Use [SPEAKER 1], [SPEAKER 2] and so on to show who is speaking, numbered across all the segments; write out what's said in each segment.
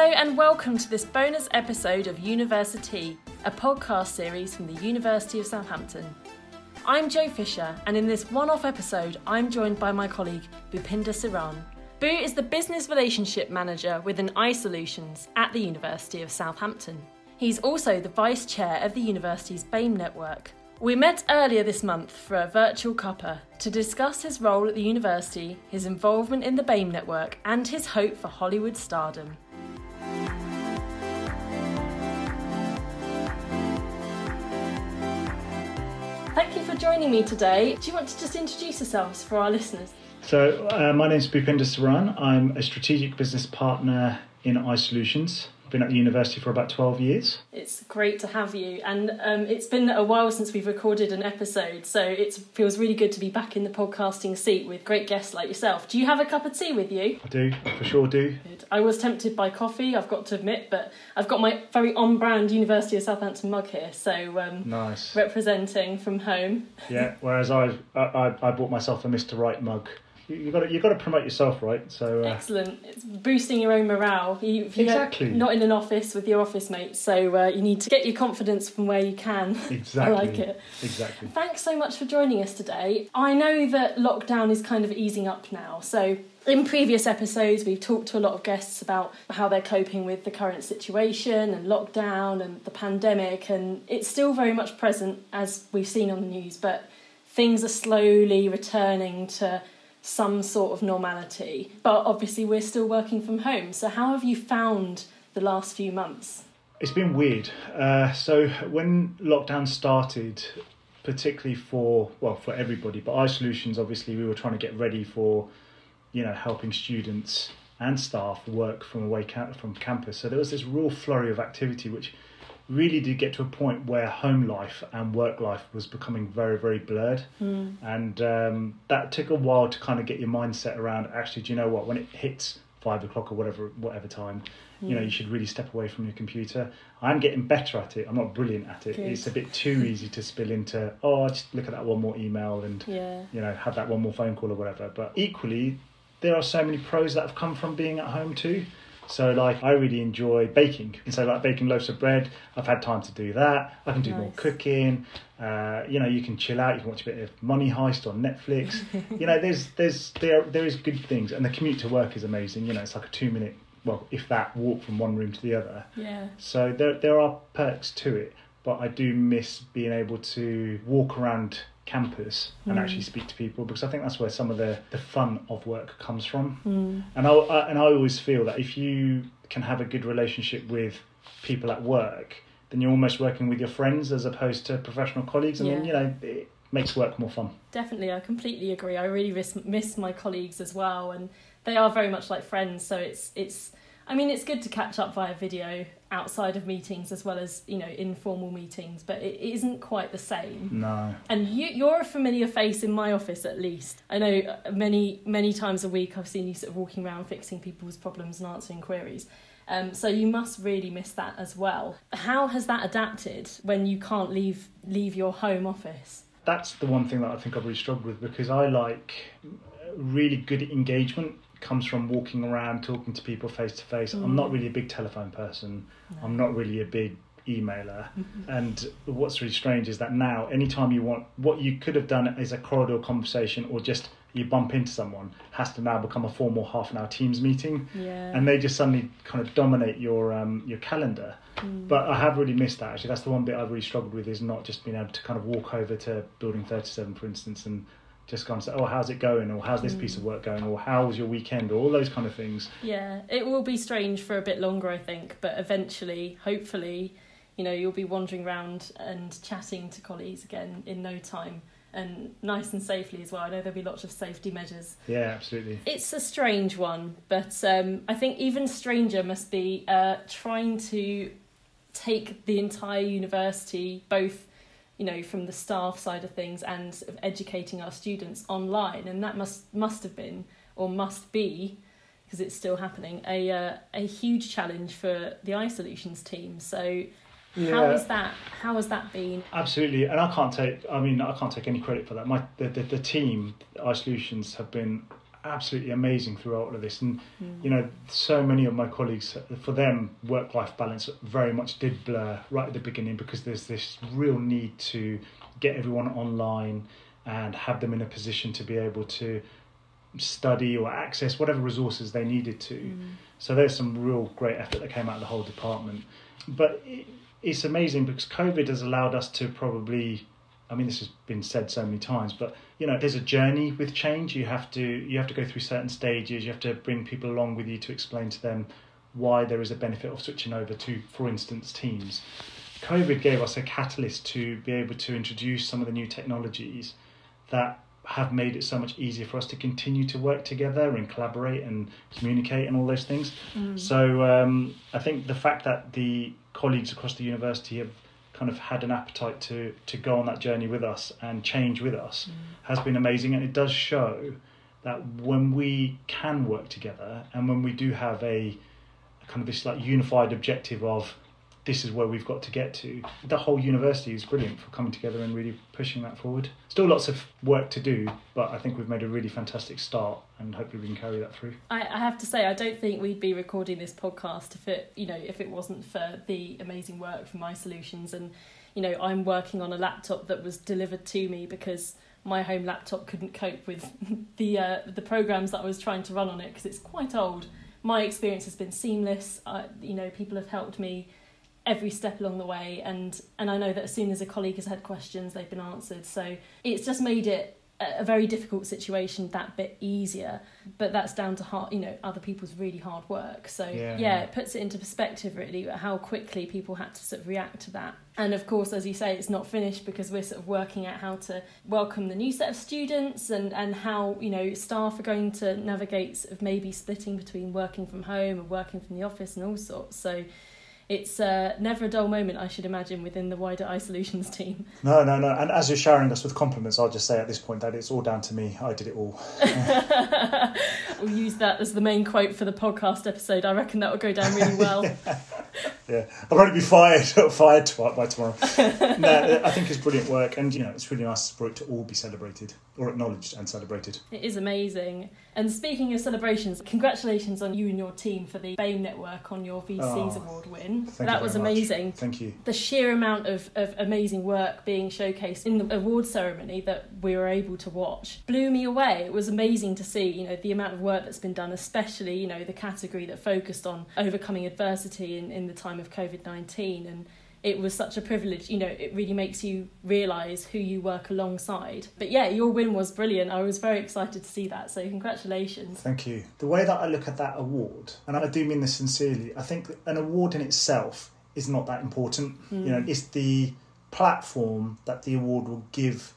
[SPEAKER 1] Hello and welcome to this bonus episode of University, a podcast series from the University of Southampton. I'm Jo Fisher, and in this one off episode, I'm joined by my colleague Bhupinder Saran. Boo is the Business Relationship Manager within iSolutions at the University of Southampton. He's also the Vice Chair of the university's BAME network. We met earlier this month for a virtual cuppa to discuss his role at the university, his involvement in the BAME network, and his hope for Hollywood stardom. Joining me today. Do you want to just introduce yourselves for our listeners?
[SPEAKER 2] So, uh, my name is Bhupinder Saran. I'm a strategic business partner in iSolutions been at the university for about 12 years.
[SPEAKER 1] It's great to have you, and um, it's been a while since we've recorded an episode, so it feels really good to be back in the podcasting seat with great guests like yourself. Do you have a cup of tea with you?
[SPEAKER 2] I do, I for sure do.
[SPEAKER 1] Good. I was tempted by coffee, I've got to admit, but I've got my very on brand University of Southampton mug here, so um,
[SPEAKER 2] nice.
[SPEAKER 1] representing from home.
[SPEAKER 2] Yeah, whereas I, I, I bought myself a Mr. Right mug you got to you got to promote yourself, right? So
[SPEAKER 1] uh, excellent. It's boosting your own morale. You,
[SPEAKER 2] exactly.
[SPEAKER 1] Not in an office with your office mates, so uh, you need to get your confidence from where you can.
[SPEAKER 2] Exactly.
[SPEAKER 1] I like it.
[SPEAKER 2] Exactly.
[SPEAKER 1] Thanks so much for joining us today. I know that lockdown is kind of easing up now, so. In previous episodes, we've talked to a lot of guests about how they're coping with the current situation and lockdown and the pandemic, and it's still very much present as we've seen on the news, but things are slowly returning to some sort of normality. But obviously, we're still working from home. So, how have you found the last few months?
[SPEAKER 2] It's been weird. Uh, so, when lockdown started, particularly for well for everybody, but iSolutions obviously we were trying to get ready for, you know, helping students and staff work from away from campus. So there was this real flurry of activity which really did get to a point where home life and work life was becoming very, very blurred. Mm. And um, that took a while to kind of get your mindset around actually, do you know what, when it hits five o'clock or whatever whatever time, mm. you know, hmm. you should really step away from your computer. I'm getting better at it. I'm not brilliant at it. Good. It's a bit too easy to spill into, oh, just look at that one more email and, yeah. you know, have that one more phone call or whatever. But equally, there are so many pros that have come from being at home too. So like I really enjoy baking. And so like baking loaves of bread, I've had time to do that. I can do nice. more cooking. Uh, you know, you can chill out. You can watch a bit of Money Heist on Netflix. you know, there's there's there there is good things, and the commute to work is amazing. You know, it's like a two minute, well, if that, walk from one room to the other.
[SPEAKER 1] Yeah.
[SPEAKER 2] So there there are perks to it, but I do miss being able to walk around campus and mm. actually speak to people because I think that's where some of the, the fun of work comes from.
[SPEAKER 1] Mm.
[SPEAKER 2] And I, I, and I always feel that if you can have a good relationship with people at work, then you're almost working with your friends as opposed to professional colleagues, and yeah. then you know it makes work more fun.
[SPEAKER 1] Definitely, I completely agree. I really miss, miss my colleagues as well, and they are very much like friends. So it's it's I mean, it's good to catch up via video outside of meetings as well as you know informal meetings, but it isn't quite the same.
[SPEAKER 2] No.
[SPEAKER 1] And you, you're a familiar face in my office, at least. I know uh, many many times a week I've seen you sort of walking around fixing people's problems and answering queries. Um, so you must really miss that as well. How has that adapted when you can't leave leave your home office?
[SPEAKER 2] That's the one thing that I think I've really struggled with because I like really good engagement comes from walking around, talking to people face to face. I'm not mm. really a big telephone person. No. I'm not really a big emailer. And what's really strange is that now, anytime you want, what you could have done is a corridor conversation or just you bump into someone has to now become a formal half an hour Teams meeting,
[SPEAKER 1] yeah.
[SPEAKER 2] and they just suddenly kind of dominate your um, your calendar.
[SPEAKER 1] Mm.
[SPEAKER 2] But I have really missed that. Actually, that's the one bit I've really struggled with is not just being able to kind of walk over to Building Thirty Seven, for instance, and just kind of say, oh, how's it going? Or how's this piece of work going? Or how was your weekend? Or all those kind of things.
[SPEAKER 1] Yeah, it will be strange for a bit longer, I think, but eventually, hopefully, you know, you'll be wandering around and chatting to colleagues again in no time and nice and safely as well. I know there'll be lots of safety measures.
[SPEAKER 2] Yeah, absolutely.
[SPEAKER 1] It's a strange one, but um, I think even stranger must be uh, trying to take the entire university, both you know from the staff side of things and sort of educating our students online. And that must must have been or must be because it's still happening a uh, a huge challenge for the iSolutions team. So yeah. how is that how has that been?
[SPEAKER 2] Absolutely. And I can't take I mean I can't take any credit for that. My the, the, the team iSolutions have been absolutely amazing throughout all of this. And, mm. you know, so many of my colleagues, for them, work life balance very much did blur right at the beginning because there's this real need to get everyone online and have them in a position to be able to study or access whatever resources they needed to. Mm. So there's some real great effort that came out of the whole department. But it, it's amazing because COVID has allowed us to probably I mean, this has been said so many times, but you know, there's a journey with change. You have to you have to go through certain stages. You have to bring people along with you to explain to them why there is a benefit of switching over to, for instance, Teams. COVID gave us a catalyst to be able to introduce some of the new technologies that have made it so much easier for us to continue to work together and collaborate and communicate and all those things. Mm. So um, I think the fact that the colleagues across the university have kind of had an appetite to to go on that journey with us and change with us mm. has been amazing and it does show that when we can work together and when we do have a, a kind of this like unified objective of this is where we've got to get to. The whole university is brilliant for coming together and really pushing that forward. Still lots of work to do, but I think we've made a really fantastic start and hopefully we can carry that through.
[SPEAKER 1] I, I have to say I don't think we'd be recording this podcast if it you know if it wasn't for the amazing work from iSolutions and you know I'm working on a laptop that was delivered to me because my home laptop couldn't cope with the uh, the programs that I was trying to run on it because it's quite old. My experience has been seamless. I, you know, people have helped me every step along the way and and I know that as soon as a colleague has had questions they've been answered. So it's just made it a, very difficult situation that bit easier but that's down to hard you know other people's really hard work. So yeah, yeah it puts it into perspective really how quickly people had to sort of react to that. And of course as you say it's not finished because we're sort of working out how to welcome the new set of students and and how you know staff are going to navigate sort of maybe splitting between working from home and working from the office and all sorts. So it's uh, never a dull moment, I should imagine, within the wider iSolutions team.
[SPEAKER 2] No, no, no. And as you're showering us with compliments, I'll just say at this point that it's all down to me. I did it all.
[SPEAKER 1] we'll use that as the main quote for the podcast episode. I reckon that will go down really well.
[SPEAKER 2] yeah, I'll probably be fired fired by tomorrow. no, I think it's brilliant work, and you know, it's really nice for it to all be celebrated or acknowledged and celebrated.
[SPEAKER 1] It is amazing. And speaking of celebrations, congratulations on you and your team for the BAME network on your VCs oh, award win. That was amazing.
[SPEAKER 2] Much. Thank you.
[SPEAKER 1] The sheer amount of, of amazing work being showcased in the award ceremony that we were able to watch blew me away. It was amazing to see, you know, the amount of work that's been done, especially, you know, the category that focused on overcoming adversity in, in the time of COVID 19 and it was such a privilege. You know, it really makes you realise who you work alongside. But yeah, your win was brilliant. I was very excited to see that. So congratulations.
[SPEAKER 2] Thank you. The way that I look at that award, and I do mean this sincerely, I think an award in itself is not that important. Mm. You know, it's the platform that the award will give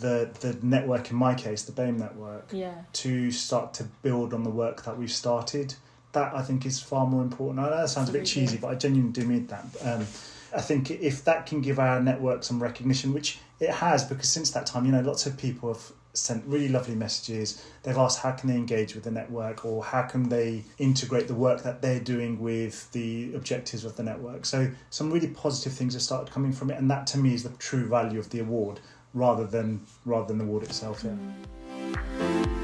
[SPEAKER 2] the the network in my case the BAME network
[SPEAKER 1] yeah.
[SPEAKER 2] to start to build on the work that we've started that I think is far more important. I know that sounds a bit cheesy, but I genuinely do mean that. Um, I think if that can give our network some recognition, which it has, because since that time, you know, lots of people have sent really lovely messages. They've asked how can they engage with the network or how can they integrate the work that they're doing with the objectives of the network. So some really positive things have started coming from it, and that to me is the true value of the award rather than rather than the award itself. Yeah.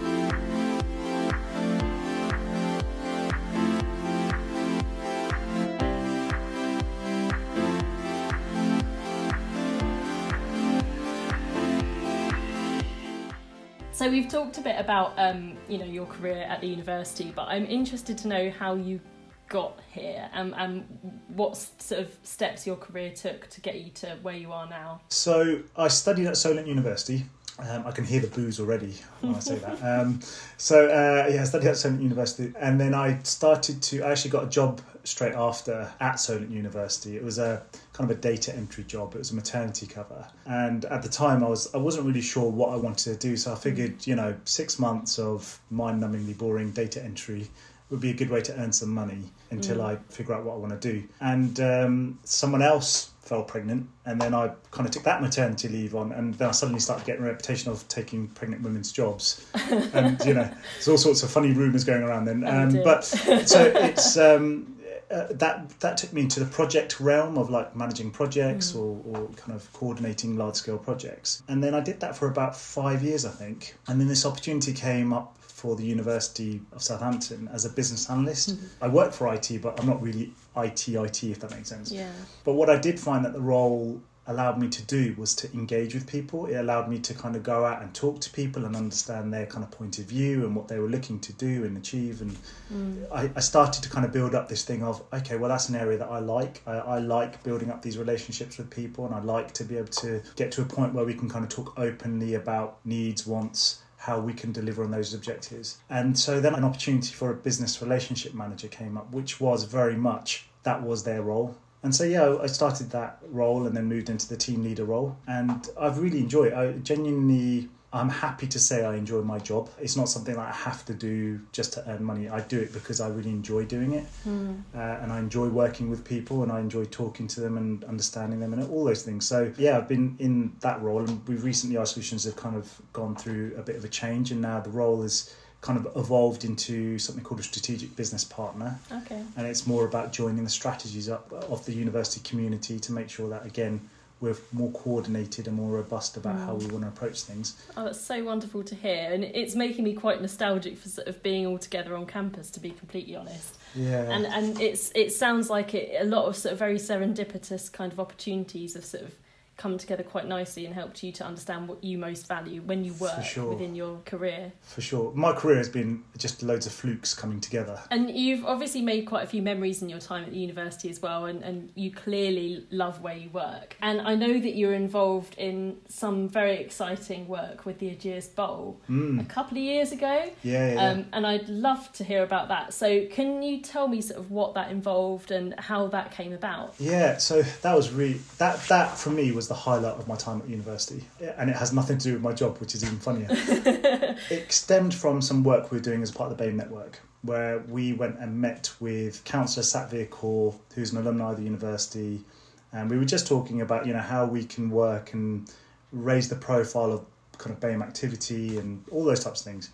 [SPEAKER 1] So we've talked a bit about um, you know your career at the university, but I'm interested to know how you got here and, and what sort of steps your career took to get you to where you are now.
[SPEAKER 2] So I studied at Solent University um, I can hear the boos already when I say that. Um, so uh, yeah, I studied at Solent University, and then I started to. I actually got a job straight after at Solent University. It was a kind of a data entry job. It was a maternity cover, and at the time I was I wasn't really sure what I wanted to do. So I figured, you know, six months of mind-numbingly boring data entry would be a good way to earn some money until mm. I figure out what I want to do. And um, someone else fell pregnant, and then I kind of took that maternity leave on, and then I suddenly started getting a reputation of taking pregnant women's jobs, and you know, there's all sorts of funny rumours going around then. Oh, um, but so it's um, uh, that that took me into the project realm of like managing projects mm. or, or kind of coordinating large scale projects, and then I did that for about five years, I think, and then this opportunity came up for the University of Southampton as a business analyst. Mm-hmm. I work for IT, but I'm not really IT IT if that makes sense.
[SPEAKER 1] Yeah.
[SPEAKER 2] But what I did find that the role allowed me to do was to engage with people. It allowed me to kind of go out and talk to people and understand their kind of point of view and what they were looking to do and achieve. And mm. I, I, started to kind of build up this thing of, okay, well, that's an area that I like. I, I, like building up these relationships with people and I like to be able to get to a point where we can kind of talk openly about needs, wants, how we can deliver on those objectives. And so then an opportunity for a business relationship manager came up, which was very much that was their role and so yeah, I started that role and then moved into the team leader role, and I've really enjoyed it. I genuinely, I'm happy to say I enjoy my job. It's not something that I have to do just to earn money. I do it because I really enjoy doing it, mm. uh, and I enjoy working with people, and I enjoy talking to them and understanding them, and all those things. So yeah, I've been in that role, and we recently iSolutions have kind of gone through a bit of a change, and now the role is kind of evolved into something called a strategic business partner.
[SPEAKER 1] Okay.
[SPEAKER 2] And it's more about joining the strategies up of the university community to make sure that again we're more coordinated and more robust about mm. how we want to approach things.
[SPEAKER 1] Oh, that's so wonderful to hear, and it's making me quite nostalgic for sort of being all together on campus. To be completely honest,
[SPEAKER 2] yeah.
[SPEAKER 1] And and it's it sounds like it, a lot of sort of very serendipitous kind of opportunities of sort of come together quite nicely and helped you to understand what you most value when you work sure. within your career.
[SPEAKER 2] For sure. My career has been just loads of flukes coming together.
[SPEAKER 1] And you've obviously made quite a few memories in your time at the university as well, and, and you clearly love where you work. And I know that you're involved in some very exciting work with the Ageas Bowl mm. a couple of years ago.
[SPEAKER 2] Yeah, yeah, um,
[SPEAKER 1] and I'd love to hear about that. So, can you tell me sort of what that involved and how that came about?
[SPEAKER 2] Yeah, so that was really, that, that for me was the highlight of my time at university, and it has nothing to do with my job, which is even funnier. it stemmed from some work we were doing as part of the BAME network, where we went and met with Councillor Satvir Kaur, who's an alumni of the university, and we were just talking about you know how we can work and raise the profile of kind of BAME activity and all those types of things.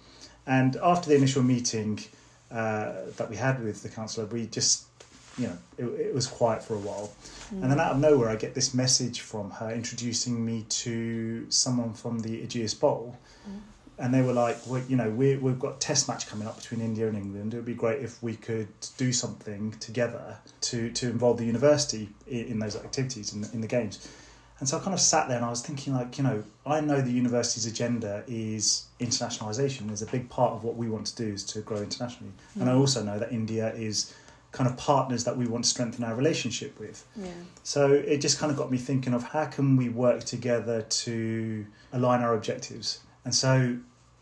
[SPEAKER 2] And after the initial meeting uh, that we had with the councillor, we just you know, it, it was quiet for a while. Mm. And then out of nowhere, I get this message from her introducing me to someone from the Ageas Bowl. Mm. And they were like, well, you know, we, we've got a test match coming up between India and England. It would be great if we could do something together to, to involve the university in, in those activities, in, in the games. And so I kind of sat there and I was thinking, like, you know, I know the university's agenda is internationalisation, is a big part of what we want to do is to grow internationally. Mm. And I also know that India is kind of partners that we want to strengthen our relationship with.
[SPEAKER 1] Yeah.
[SPEAKER 2] So it just kind of got me thinking of how can we work together to align our objectives. And so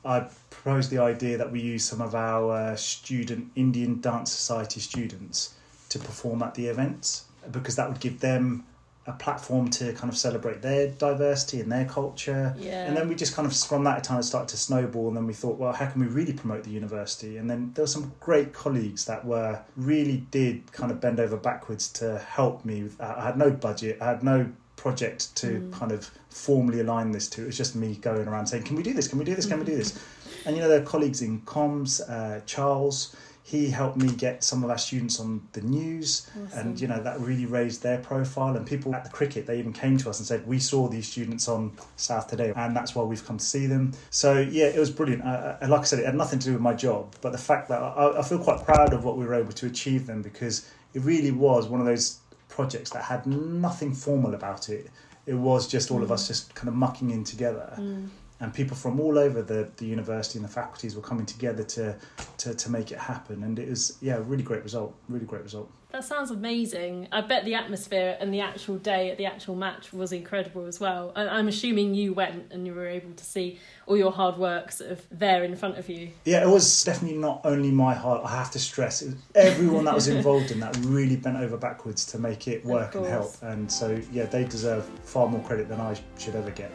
[SPEAKER 2] I proposed the idea that we use some of our uh, student Indian Dance Society students to perform at the events because that would give them a platform to kind of celebrate their diversity and their culture.
[SPEAKER 1] Yeah.
[SPEAKER 2] And then we just kind of from that time it started to snowball and then we thought, well, how can we really promote the university? And then there were some great colleagues that were really did kind of bend over backwards to help me. I had no budget, I had no project to mm. kind of formally align this to. It was just me going around saying, Can we do this? Can we do this? Can we do this? And you know, there are colleagues in comms, uh, Charles, he helped me get some of our students on the news awesome. and you know that really raised their profile. And people at the cricket they even came to us and said we saw these students on south today and that's why we've come to see them. So yeah it was brilliant. Uh, like i said it had nothing to do with my job but the fact that I, I feel quite proud of what we were able to achieve then because it really was one of those projects that had nothing formal about it. It was just all mm. of us just kind of mucking in together.
[SPEAKER 1] Mm
[SPEAKER 2] and people from all over the, the university and the faculties were coming together to, to, to make it happen. And it was, yeah, a really great result, really great result.
[SPEAKER 1] That sounds amazing. I bet the atmosphere and the actual day at the actual match was incredible as well. And I'm assuming you went and you were able to see all your hard work sort of there in front of you.
[SPEAKER 2] Yeah, it was definitely not only my hard. I have to stress, it was everyone that was involved in that really bent over backwards to make it work and help. And so, yeah, they deserve far more credit than I should ever get.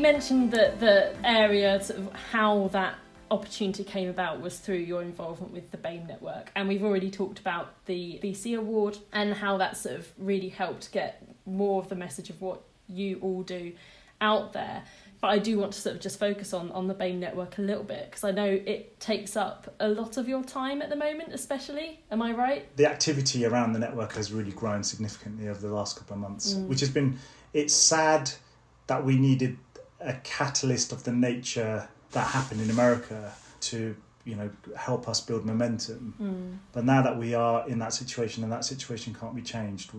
[SPEAKER 1] Mentioned that the area, sort of how that opportunity came about was through your involvement with the BAME network. And we've already talked about the VC Award and how that sort of really helped get more of the message of what you all do out there. but I do want to sort of just focus on on the BAME network a little bit because I know it takes up a lot of your time at the moment, especially. Am I right?
[SPEAKER 2] The activity around the network has really grown significantly over the last couple of months,
[SPEAKER 1] Mm.
[SPEAKER 2] which has been. It's sad that we needed a catalyst of the nature that happened in America to you know help us build momentum.
[SPEAKER 1] Mm.
[SPEAKER 2] But now that we are in that situation and that situation can't be changed,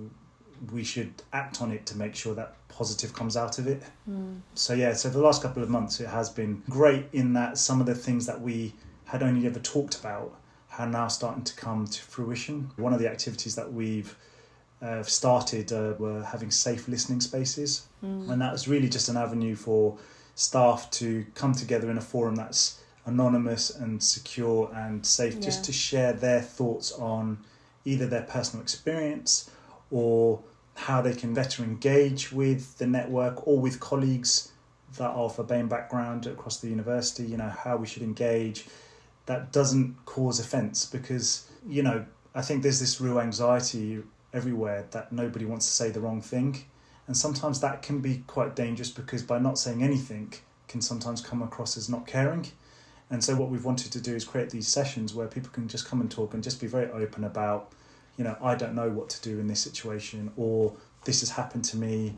[SPEAKER 2] we should act on it to make sure that positive comes out of it.
[SPEAKER 1] Mm.
[SPEAKER 2] So yeah, so the last couple of months it has been great in that some of the things that we had only ever talked about are now starting to come to fruition. One of the activities that we've uh, started uh, were having safe listening spaces,
[SPEAKER 1] Mm.
[SPEAKER 2] and that was really just an avenue for staff to come together in a forum that's anonymous and secure and safe,
[SPEAKER 1] Yeah.
[SPEAKER 2] just to share their thoughts on either their personal experience or how they can better engage with the network or with colleagues that are of a BAME background across the university, you know, how we should engage that doesn't cause offence because, you know, I think there's this real anxiety everywhere that nobody wants to say the wrong thing. And sometimes that can be quite dangerous because by not saying anything can sometimes come across as not caring. And so what we've wanted to do is create these sessions where people can just come and talk and just be very open about, you know, I don't know what to do in this situation or this has happened to me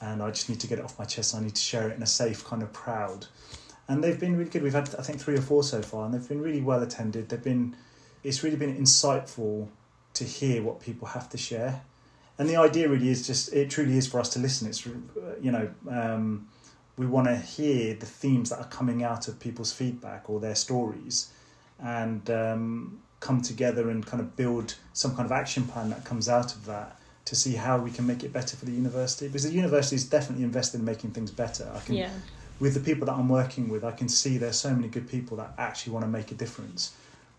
[SPEAKER 2] and I just need to get it off my chest. I need to share it in a safe kind of proud. And they've been really good. We've had I think three or four so far and they've been really well attended. They've been it's really been insightful to hear what people have to share. And the idea really is just it truly is for us to listen. It's uh, you know um, we want to hear the themes that are coming out of people's feedback or their stories, and um, come together and kind of build some kind of action plan that comes out of that to see how we can make it better for the university. Because the university is definitely invested in making things better. I can
[SPEAKER 1] Yeah.
[SPEAKER 2] with the people that I'm working with, I can see there's so many good people that actually want to make a difference.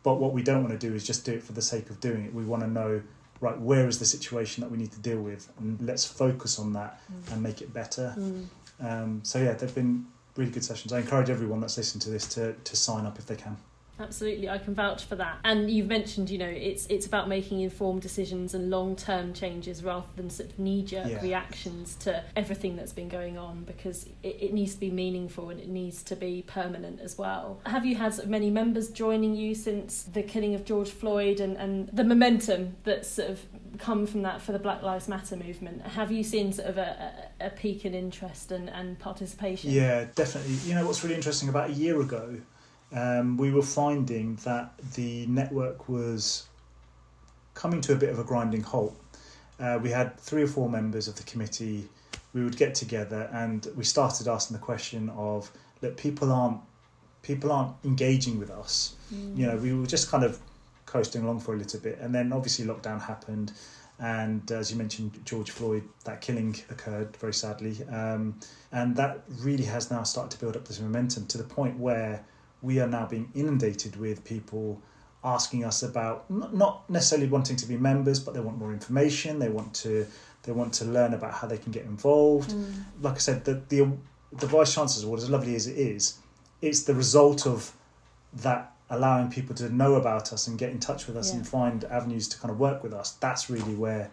[SPEAKER 2] But what we don't want to do is just do it for the sake of doing it. We want to know, right, where is the situation that we need to deal with, and let's focus on that and make it better.
[SPEAKER 1] Mm.
[SPEAKER 2] Um, so yeah, they've been really good sessions. I encourage everyone that's listening to this to, to sign up if they can.
[SPEAKER 1] Absolutely, I can vouch for that. And you've mentioned, you know, it's it's about making informed decisions and long term changes rather than sort of knee jerk
[SPEAKER 2] Yeah.
[SPEAKER 1] reactions to everything that's been going on because it, it needs to be meaningful and it needs to be permanent as well. Have you had sort of many members joining you since the killing of George Floyd and, and the momentum that's sort of come from that for the Black Lives Matter movement? Have you seen sort of a, a, a peak in interest and, and participation?
[SPEAKER 2] Yeah, definitely. You know what's really interesting? About a year ago, um, we were finding that the network was coming to a bit of a grinding halt. Uh, we had three or four members of the committee. We would get together and we started asking the question of, look, people aren't people aren't engaging with us.
[SPEAKER 1] Mm.
[SPEAKER 2] You know, we were just kind of coasting along for a little bit, and then obviously lockdown happened, and as you mentioned, George Floyd, that killing occurred very sadly, um, and that really has now started to build up this momentum to the point where we are now being inundated with people asking us about not necessarily wanting to be members, but they want more information. They want to they want to learn about how they can get involved.
[SPEAKER 1] Mm.
[SPEAKER 2] Like I said, the the, the Vice Chancellor's Award, as lovely as it is, it's the result of that allowing people to know about us and get in touch with us
[SPEAKER 1] Yeah.
[SPEAKER 2] and find avenues to kind of work with us. That's really where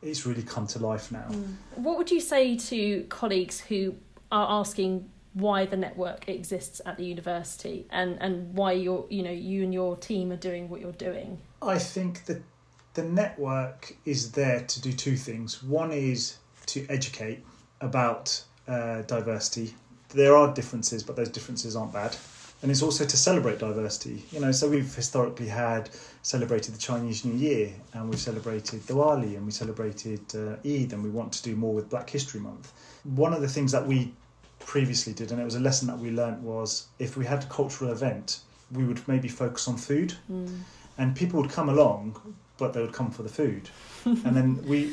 [SPEAKER 2] it's really come to life now.
[SPEAKER 1] Mm. What would you say to colleagues who are asking why the network exists at the university and, and why you're you know you and your team are doing what you're doing?
[SPEAKER 2] I think that the network is there to do two things. One is to educate about uh, diversity. There are differences, but those differences aren't bad. And it's also to celebrate diversity. You know, so we've historically had celebrated the Chinese New Year, and we've celebrated Diwali, and we celebrated uh, Eid, and we want to do more with Black History Month. One of the things that we previously did, and it was a lesson that we learnt, was if we had a cultural event, we would maybe focus on food
[SPEAKER 1] Mm.
[SPEAKER 2] and people would come along, but they would come for the food. and then we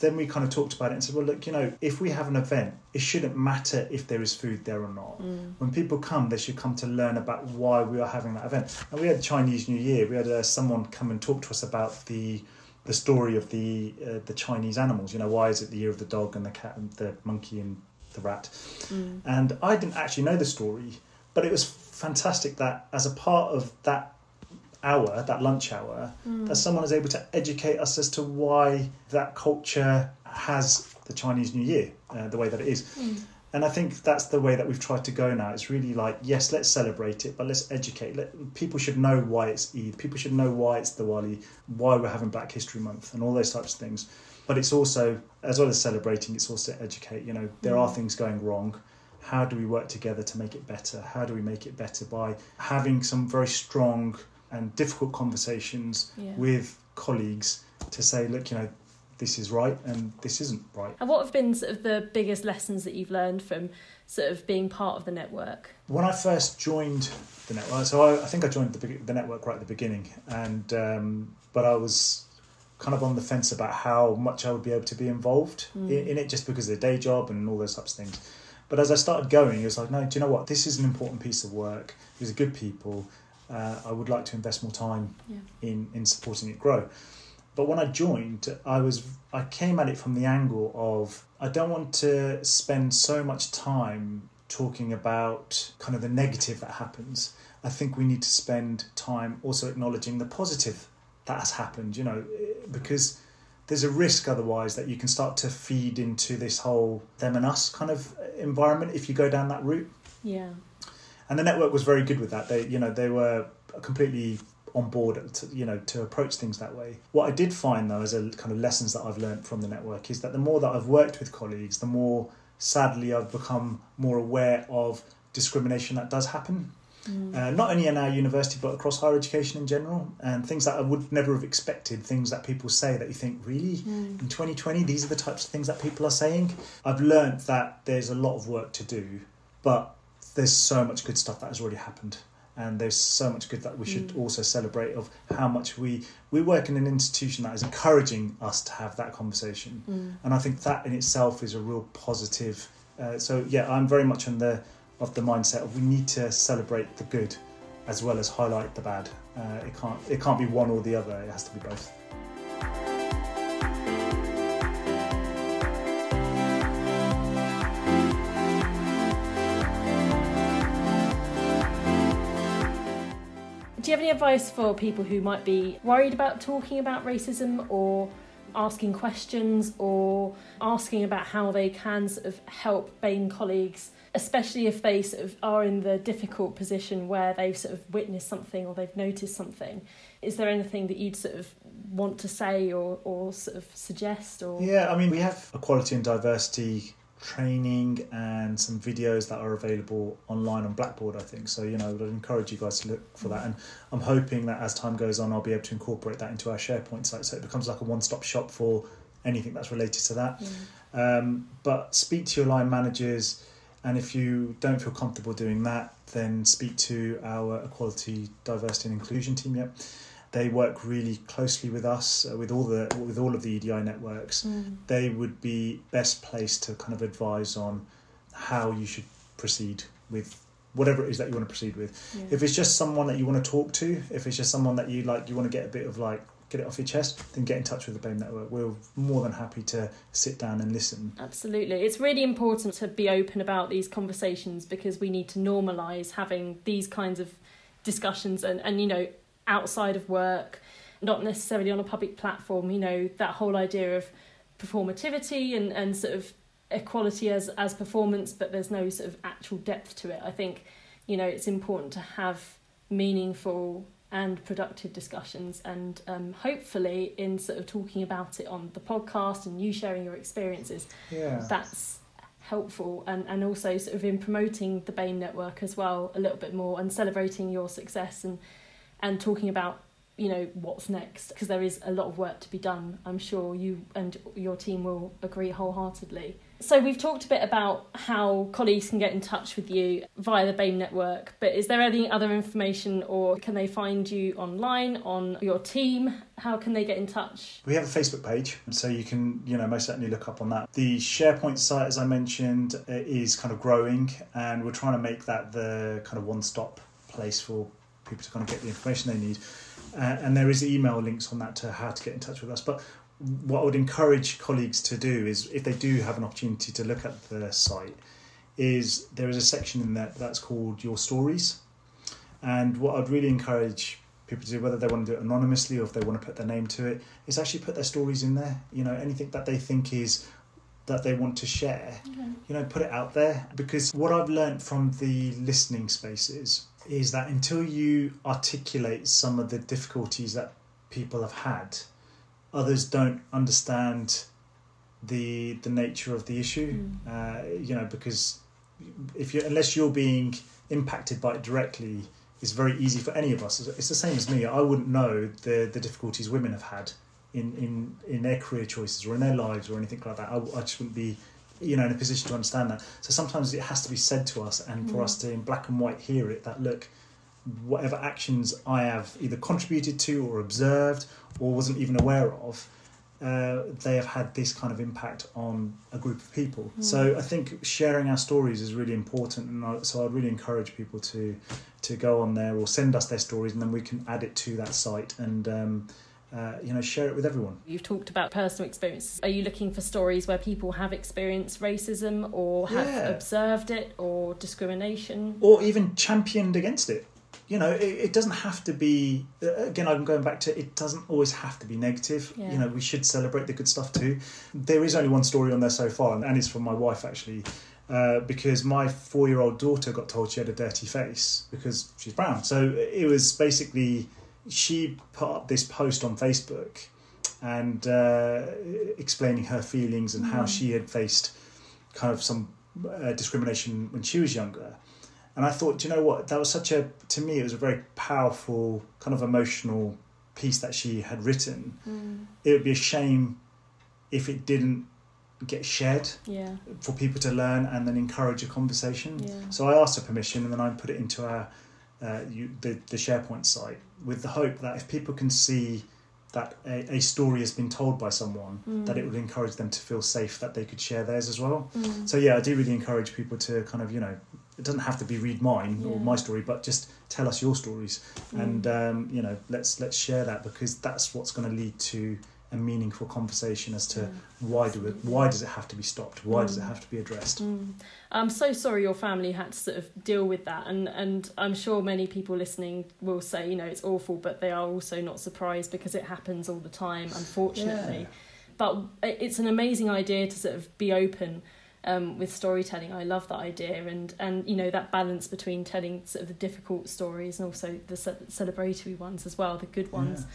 [SPEAKER 2] then we kind of talked about it and said, well, look, you know, if we have an event, it shouldn't matter if there is food there or not.
[SPEAKER 1] Mm.
[SPEAKER 2] When people come, they should come to learn about why we are having that event. And we had Chinese New Year. We had uh, someone come and talk to us about the the story of the uh, the Chinese animals. You know, why is it the year of the dog and the cat and the monkey and the rat?
[SPEAKER 1] Mm.
[SPEAKER 2] And I didn't actually know the story, but it was fantastic that as a part of that hour, that lunch hour,
[SPEAKER 1] Mm.
[SPEAKER 2] that someone is able to educate us as to why that culture has the Chinese New Year uh, the way that it is.
[SPEAKER 1] Mm.
[SPEAKER 2] and I think that's the way that we've tried to go now. It's really like, yes, let's celebrate it, but let's educate. Let, people should know why it's Eid. People should know why it's Diwali, why we're having Black History Month, and all those types of things. But it's also, as well as celebrating, it's also to educate. You know, there are things going wrong. How do we work together to make it better? How do we make it better by having some very strong and difficult conversations
[SPEAKER 1] Yeah.
[SPEAKER 2] with colleagues to say, look, you know, this is right and this isn't right.
[SPEAKER 1] And what have been sort of the biggest lessons that you've learned from sort of being part of the network?
[SPEAKER 2] When I first joined the network, so I, I think I joined the, the network right at the beginning, and um, but I was kind of on the fence about how much I would be able to be involved in, in it, just because of the day job and all those types of things. But as I started going, it was like, no, do you know what? This is an important piece of work. These are good people. Uh, I would like to invest more time
[SPEAKER 1] Yeah.
[SPEAKER 2] in in supporting it grow. But when I joined, I was I came at it from the angle of I don't want to spend so much time talking about kind of the negative that happens. I think we need to spend time also acknowledging the positive that has happened, you know, because there's a risk otherwise that you can start to feed into this whole them and us kind of environment if you go down that route
[SPEAKER 1] Yeah.
[SPEAKER 2] and the network was very good with that. They, you know, they were completely on board, to, you know, to approach things that way. What I did find though, as a kind of lessons that I've learned from the network, is that the more that I've worked with colleagues, the more sadly I've become more aware of discrimination that does happen. Uh, not only in our university but across higher education in general, and things that I would never have expected. Things that people say that you think, really, in 2020, these are the types of things that people are saying. I've learned that there's a lot of work to do, but there's so much good stuff that has already happened and there's so much good that we should also celebrate of how much we we work in an institution that is encouraging us to have that conversation. And i think that in itself is a real positive uh, so yeah i'm very much on the of the mindset of we need to celebrate the good as well as highlight the bad. Uh, it can't it can't be one or the other. It has to be both.
[SPEAKER 1] Do you have any advice for people who might be worried about talking about racism or asking questions or asking about how they can sort of help BAME colleagues, especially if they sort of are in the difficult position where they've sort of witnessed something or they've noticed something? Is there anything that you'd sort of want to say or, or sort of suggest or
[SPEAKER 2] Yeah, I mean, we have equality and diversity training and some videos that are available online on Blackboard, I think. So, you know, I'd encourage you guys to look for that. And I'm hoping that as time goes on, I'll be able to incorporate that into our SharePoint site so it becomes like a one stop shop for anything that's related to that. Um, but speak to your line managers. And if you don't feel comfortable doing that, then speak to our equality, diversity, and inclusion team. Yep, they work really closely with us, uh, with all the with all of the EDI networks. They would be best placed to kind of advise on how you should proceed with whatever it is that you want to proceed with.
[SPEAKER 1] Yeah.
[SPEAKER 2] If it's just someone that you want to talk to, if it's just someone that you like, you want to get a bit of like get it off your chest, then get in touch with the BAME network. We're more than happy to sit down and listen.
[SPEAKER 1] Absolutely. It's really important to be open about these conversations because we need to normalise having these kinds of discussions and, and, you know, outside of work, not necessarily on a public platform, you know, that whole idea of performativity and, and sort of equality as, as performance, but there's no sort of actual depth to it. I think, you know, it's important to have meaningful and productive discussions and um, hopefully in sort of talking about it on the podcast and you sharing your experiences
[SPEAKER 2] Yeah.
[SPEAKER 1] that's helpful. And, and also sort of in promoting the BAME network as well a little bit more and celebrating your success and and talking about you know what's next because there is a lot of work to be done. I'm sure you and your team will agree wholeheartedly so we've talked a bit about how colleagues can get in touch with you via the BAME network but is there any other information or can they find you online on your team how can they get in touch
[SPEAKER 2] We have a Facebook page, so you can, you know, most certainly look up on that. The SharePoint site, as I mentioned, is kind of growing, and we're trying to make that the kind of one-stop place for people to kind of get the information they need. Uh, and there is email links on that to how to get in touch with us. But what I would encourage colleagues to do is, if they do have an opportunity to look at the site, is there is a section in that that's called Your Stories. And what I'd really encourage people to do, whether they want to do it anonymously or if they want to put their name to it, is actually put their stories in there. You know, anything that they think is that they want to share,
[SPEAKER 1] Okay.
[SPEAKER 2] you know, put it out there. Because what I've learned from the listening spaces is that until you articulate some of the difficulties that people have had, others don't understand the the nature of the issue.
[SPEAKER 1] Mm.
[SPEAKER 2] Uh, you know, because if you unless you're being impacted by it directly, it's very easy for any of us. It's the same as me. I wouldn't know the the difficulties women have had in in in their career choices or in their lives or anything like that. I, I just wouldn't be you know in a position to understand that. So sometimes it has to be said to us, and for
[SPEAKER 1] Mm.
[SPEAKER 2] us to in black and white hear it. That look. Whatever actions I have either contributed to or observed or wasn't even aware of, uh, they have had this kind of impact on a group of people.
[SPEAKER 1] Mm.
[SPEAKER 2] So I think sharing our stories is really important, and I, so I'd really encourage people to to go on there or send us their stories, and then we can add it to that site and um, uh, you know share it with everyone.
[SPEAKER 1] You've talked about personal experiences. Are you looking for stories where people have experienced racism or have
[SPEAKER 2] Yeah.
[SPEAKER 1] observed it or discrimination?
[SPEAKER 2] or even championed against it. You know, it, it doesn't have to be. uh, Again, I'm going back to it. Doesn't always have to be negative.
[SPEAKER 1] Yeah.
[SPEAKER 2] You know, we should celebrate the good stuff too. There is only one story on there so far, and it's from my wife actually, uh, because my four-year-old daughter got told she had a dirty face because she's brown. So it was basically she put up this post on Facebook and uh, explaining her feelings and how
[SPEAKER 1] Mm.
[SPEAKER 2] she had faced kind of some uh, discrimination when she was younger. And I thought, do you know what? That was such a, to me, it was a very powerful, kind of emotional piece that she had written.
[SPEAKER 1] Mm.
[SPEAKER 2] It would be a shame if it didn't get shared
[SPEAKER 1] Yeah,
[SPEAKER 2] for people to learn and then encourage a conversation.
[SPEAKER 1] yeah.
[SPEAKER 2] So I asked her permission, and then I put it into our uh, you, the the SharePoint site with the hope that if people can see that a, a story has been told by someone,
[SPEAKER 1] Mm.
[SPEAKER 2] that it would encourage them to feel safe that they could share theirs as well.
[SPEAKER 1] Mm.
[SPEAKER 2] So yeah, I do really encourage people to kind of you know it doesn't have to be read mine or my story, but just tell us your stories
[SPEAKER 1] Mm.
[SPEAKER 2] and um, you know let's let's share that because that's what's going to lead to a meaningful conversation as to
[SPEAKER 1] Yeah.
[SPEAKER 2] why do it why does it have to be stopped why does it
[SPEAKER 1] Mm.
[SPEAKER 2] have to be addressed
[SPEAKER 1] Mm. I'm so sorry your family had to sort of deal with that, and and I'm sure many people listening will say, you know, it's awful, but they are also not surprised because it happens all the time, unfortunately.
[SPEAKER 2] Yeah.
[SPEAKER 1] But it's an amazing idea to sort of be open um, with storytelling. I love that idea, and and you know that balance between telling sort of the difficult stories and also the ce- celebratory ones as well, the good ones.
[SPEAKER 2] Yeah.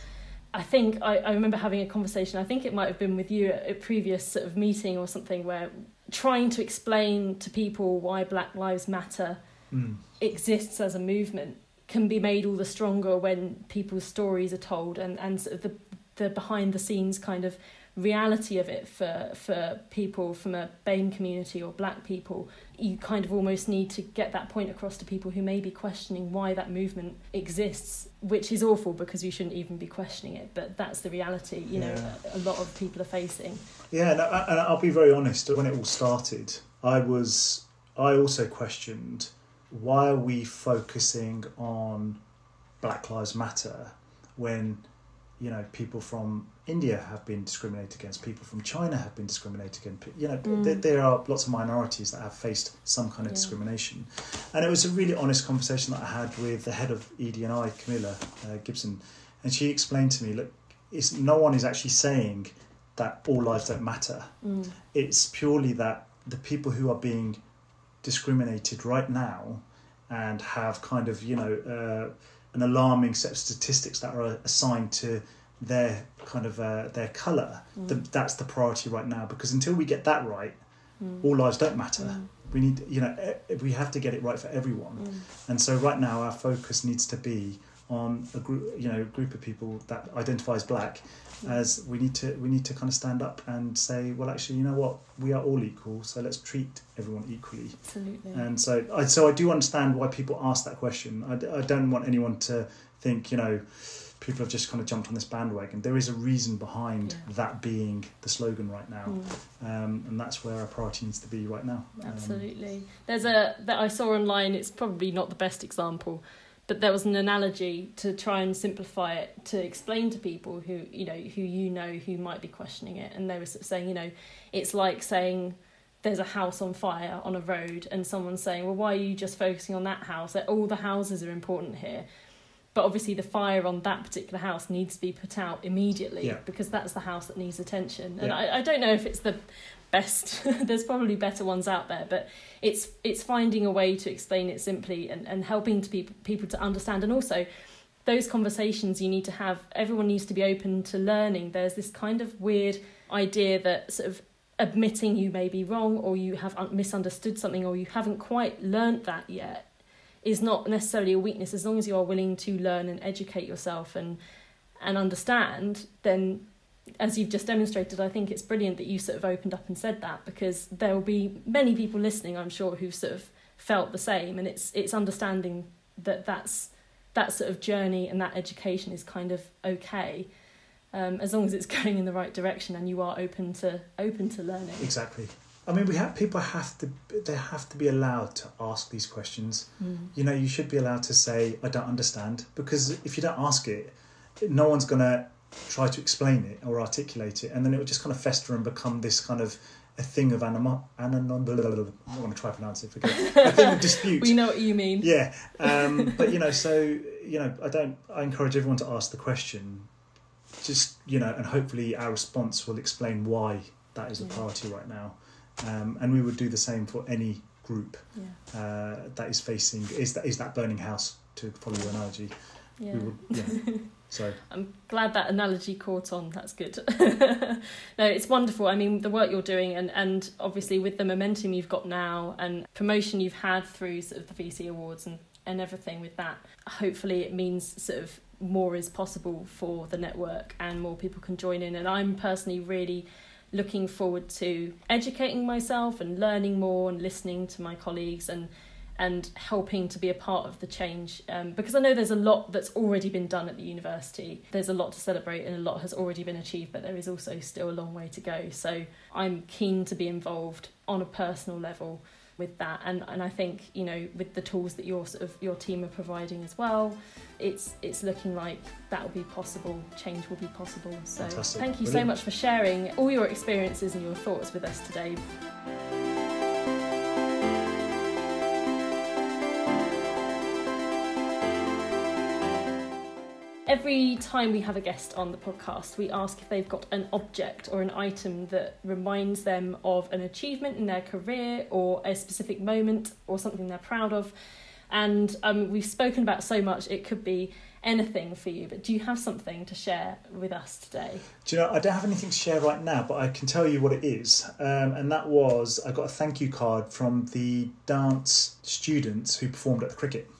[SPEAKER 1] I think I, I remember having a conversation. I think it might have been with you at a previous sort of meeting or something where trying to explain to people why Black Lives Matter
[SPEAKER 2] Mm.
[SPEAKER 1] exists as a movement can be made all the stronger when people's stories are told and, and sort of the the behind the scenes kind of reality of it for for people from a BAME community or black people you kind of almost need to get that point across to people who may be questioning why that movement exists which is awful because you shouldn't even be questioning it but that's the reality you know
[SPEAKER 2] Yeah.
[SPEAKER 1] a lot of people are facing
[SPEAKER 2] Yeah, no, I- and I'll be very honest. When it all started, I was, I also questioned why are we focusing on Black Lives Matter when, you know, people from India have been discriminated against, people from China have been discriminated against. You know,
[SPEAKER 1] Mm.
[SPEAKER 2] there, there are lots of minorities that have faced some kind of
[SPEAKER 1] Yeah.
[SPEAKER 2] discrimination, and it was a really honest conversation that I had with the head of ED&I, Camilla uh, Gibson, and she explained to me, look, it's no one is actually saying that all lives don't matter.
[SPEAKER 1] mm.
[SPEAKER 2] It's purely that the people who are being discriminated right now and have kind of, you know, uh, an alarming set of statistics that are assigned to their kind of uh, their colour.
[SPEAKER 1] Mm.
[SPEAKER 2] The, that's the priority right now because until we get that right,
[SPEAKER 1] Mm.
[SPEAKER 2] all lives don't matter.
[SPEAKER 1] Mm.
[SPEAKER 2] We need, you know, we have to get it right for everyone.
[SPEAKER 1] Mm.
[SPEAKER 2] And so right now our focus needs to be on a group, you know, group of people that identifies black. As we need to, we need to kind of stand up and say, well, actually, you know what, we are all equal, so let's treat everyone equally.
[SPEAKER 1] absolutely
[SPEAKER 2] And so, I, so I do understand why people ask that question. i, I don't want anyone to think, you know, people have just kind of jumped on this bandwagon. There is a reason behind
[SPEAKER 1] Yeah.
[SPEAKER 2] that being the slogan right now,
[SPEAKER 1] Mm.
[SPEAKER 2] um, and that's where our priority needs to be right now. Um,
[SPEAKER 1] Absolutely. There's a that I saw online. It's probably not the best example, but there was an analogy to try and simplify it to explain to people who you know who you know who might be questioning it, and they were sort of saying, you know, it's like saying there's a house on fire on a road, and someone's saying, well, why are you just focusing on that house? That all the houses are important here. But obviously, the fire on that particular house needs to be put out immediately
[SPEAKER 2] Yeah.
[SPEAKER 1] because that's the house that needs attention. And
[SPEAKER 2] Yeah.
[SPEAKER 1] I, I don't know if it's the best there's probably better ones out there but it's it's finding a way to explain it simply and, and helping to people people to understand and also those conversations you need to have everyone needs to be open to learning there's this kind of weird idea that sort of admitting you may be wrong or you have misunderstood something or you haven't quite learnt that yet is not necessarily a weakness as long as you are willing to learn and educate yourself and and understand then as you've just demonstrated, I think it's brilliant that you sort of opened up and said that because there will be many people listening, I'm sure, who've sort of felt the same, and it's it's understanding that that's that sort of journey and that education is kind of okay, um, as long as it's going in the right direction and you are open to open to learning.
[SPEAKER 2] Exactly. I mean, we have people have to they have to be allowed to ask these questions. Mm. You know, you should be allowed to say, "I don't understand," because if you don't ask it, no one's gonna try to explain it or articulate it, and then it would just kind of fester and become this kind of a thing of anima, ananon, blah, blah, blah, blah. I want to try to pronounce it. Forget a thing of dispute.
[SPEAKER 1] we know what you mean.
[SPEAKER 2] Yeah, um, but you know, so you know, I don't. I encourage everyone to ask the question. Just you know, and hopefully our response will explain why that is a priority right now, um, and we would do the same for any group yeah. uh, that is facing is that is that burning house to follow your analogy.
[SPEAKER 1] Yeah. We would,
[SPEAKER 2] yeah. So
[SPEAKER 1] I'm glad that analogy caught on. That's good. no, it's wonderful. I mean, the work you're doing, and and obviously with the momentum you've got now, and promotion you've had through sort of the VC awards and and everything with that. Hopefully, it means sort of more is possible for the network and more people can join in. And I'm personally really looking forward to educating myself and learning more and listening to my colleagues and and helping to be a part of the change. Um, because I know there's a lot that's already been done at the university. There's a lot to celebrate and a lot has already been achieved, but there is also still a long way to go. So I'm keen to be involved on a personal level with that and and I think you know with the tools that your sort of your team are providing as well it's it's looking like that will be possible change will be possible so
[SPEAKER 2] Fantastic.
[SPEAKER 1] thank you
[SPEAKER 2] Brilliant.
[SPEAKER 1] so much for sharing all your experiences and your thoughts with us today Every time we have a guest on the podcast, we ask if they've got an object or an item that reminds them of an achievement in their career or a specific moment or something they're proud of. And um, we've spoken about so much, it could be anything for you, but do you have something to share with us today?
[SPEAKER 2] Do you know, I don't have anything to share right now, but I can tell you what it is. Um, and that was I got a thank you card from the dance students who performed at the cricket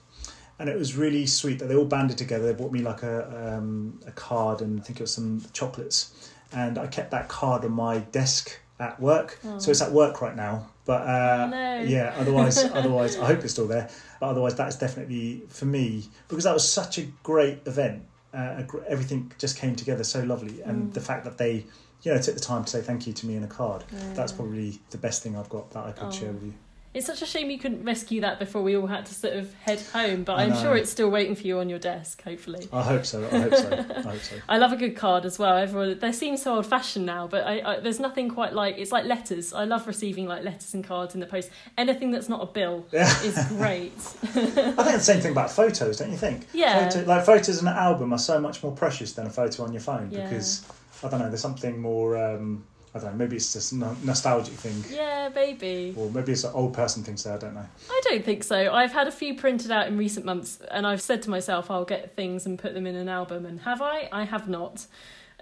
[SPEAKER 2] and it was really sweet that they all banded together. They bought me like a um, a card and I think it was some chocolates, and I kept that card on my desk at work. Oh. So it's at work right now. But uh,
[SPEAKER 1] no.
[SPEAKER 2] yeah, otherwise, otherwise, I hope it's still there. But otherwise, that's definitely for me because that was such a great event. Uh, everything just came together so lovely, and mm. the fact that they, you know, took the time to say thank you to me in a card. Yeah. That's probably the best thing I've got that I could oh. share with you.
[SPEAKER 1] It's such a shame you couldn't rescue that before we all had to sort of head home, but I'm sure it's still waiting for you on your desk, hopefully.
[SPEAKER 2] I hope so. I hope so. I hope so.
[SPEAKER 1] I love a good card as well. Everyone, they seem so old fashioned now, but I, I, there's nothing quite like it's like letters. I love receiving like letters and cards in the post. Anything that's not a bill yeah. is great.
[SPEAKER 2] I think the same thing about photos, don't you think?
[SPEAKER 1] Yeah.
[SPEAKER 2] Photo, like photos in an album are so much more precious than a photo on your phone yeah. because I don't know. There's something more. Um, I don't know, maybe it's just a nostalgic thing.
[SPEAKER 1] Yeah, maybe.
[SPEAKER 2] Or maybe it's an old person thing, so I don't know.
[SPEAKER 1] I don't think so. I've had a few printed out in recent months, and I've said to myself, I'll get things and put them in an album. And have I? I have not.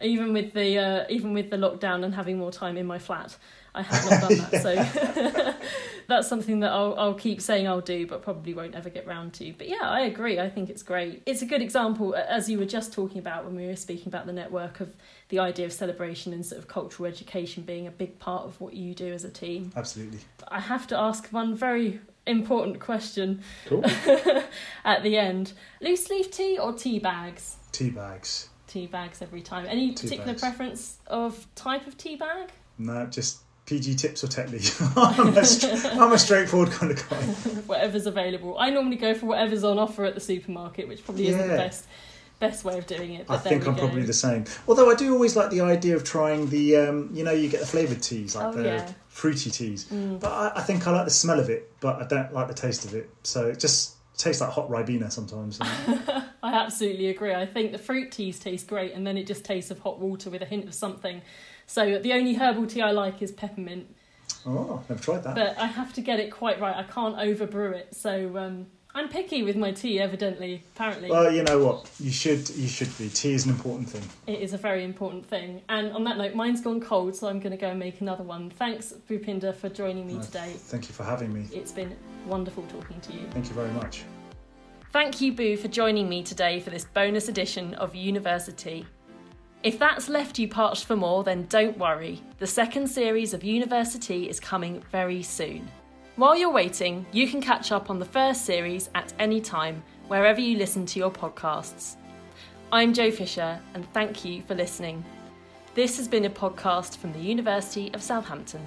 [SPEAKER 1] Even with the uh, even with the lockdown and having more time in my flat, I have not done that. So that's something that I'll, I'll keep saying I'll do, but probably won't ever get round to. But yeah, I agree. I think it's great. It's a good example, as you were just talking about when we were speaking about the network of the idea of celebration and sort of cultural education being a big part of what you do as a team.
[SPEAKER 2] Absolutely.
[SPEAKER 1] I have to ask one very important question
[SPEAKER 2] cool.
[SPEAKER 1] at the end. Loose leaf tea or tea bags?
[SPEAKER 2] Tea bags.
[SPEAKER 1] Tea bags every time. Any tea particular bags. preference of type of tea bag?
[SPEAKER 2] No, just PG tips or Tetley. I'm, a, I'm a straightforward kind of guy.
[SPEAKER 1] whatever's available. I normally go for whatever's on offer at the supermarket, which probably isn't the best best way of doing it.
[SPEAKER 2] I think I'm go. probably the same. Although I do always like the idea of trying the, um, you know, you get the flavoured teas, like oh, the yeah. fruity teas. Mm. But I, I, think I like the smell of it, but I don't like the taste of it. So it just tastes like hot Ribena sometimes.
[SPEAKER 1] I absolutely agree. I think the fruit teas taste great, and then it just tastes of hot water with a hint of something So the only herbal tea I like is peppermint,
[SPEAKER 2] Oh, never tried that.
[SPEAKER 1] but I have to get it quite right. I can't overbrew it. So um, I'm picky with my tea, evidently. Apparently,
[SPEAKER 2] well, you know what? You should you should be. Tea is an important thing.
[SPEAKER 1] it is a very important thing. And on that note, mine's gone cold, so I'm going to go and make another one. Thanks, Bhupinder, for joining me
[SPEAKER 2] Uh,
[SPEAKER 1] today.
[SPEAKER 2] Thank you for having me.
[SPEAKER 1] It's been wonderful talking to you.
[SPEAKER 2] Thank you very much.
[SPEAKER 1] Thank you, Boo, for joining me today for this bonus edition of University. If that's left you parched for more, then don't worry. The second series of University is coming very soon. While you're waiting, you can catch up on the first series at any time, wherever you listen to your podcasts. I'm Joe Fisher, and thank you for listening. This has been a podcast from the University of Southampton.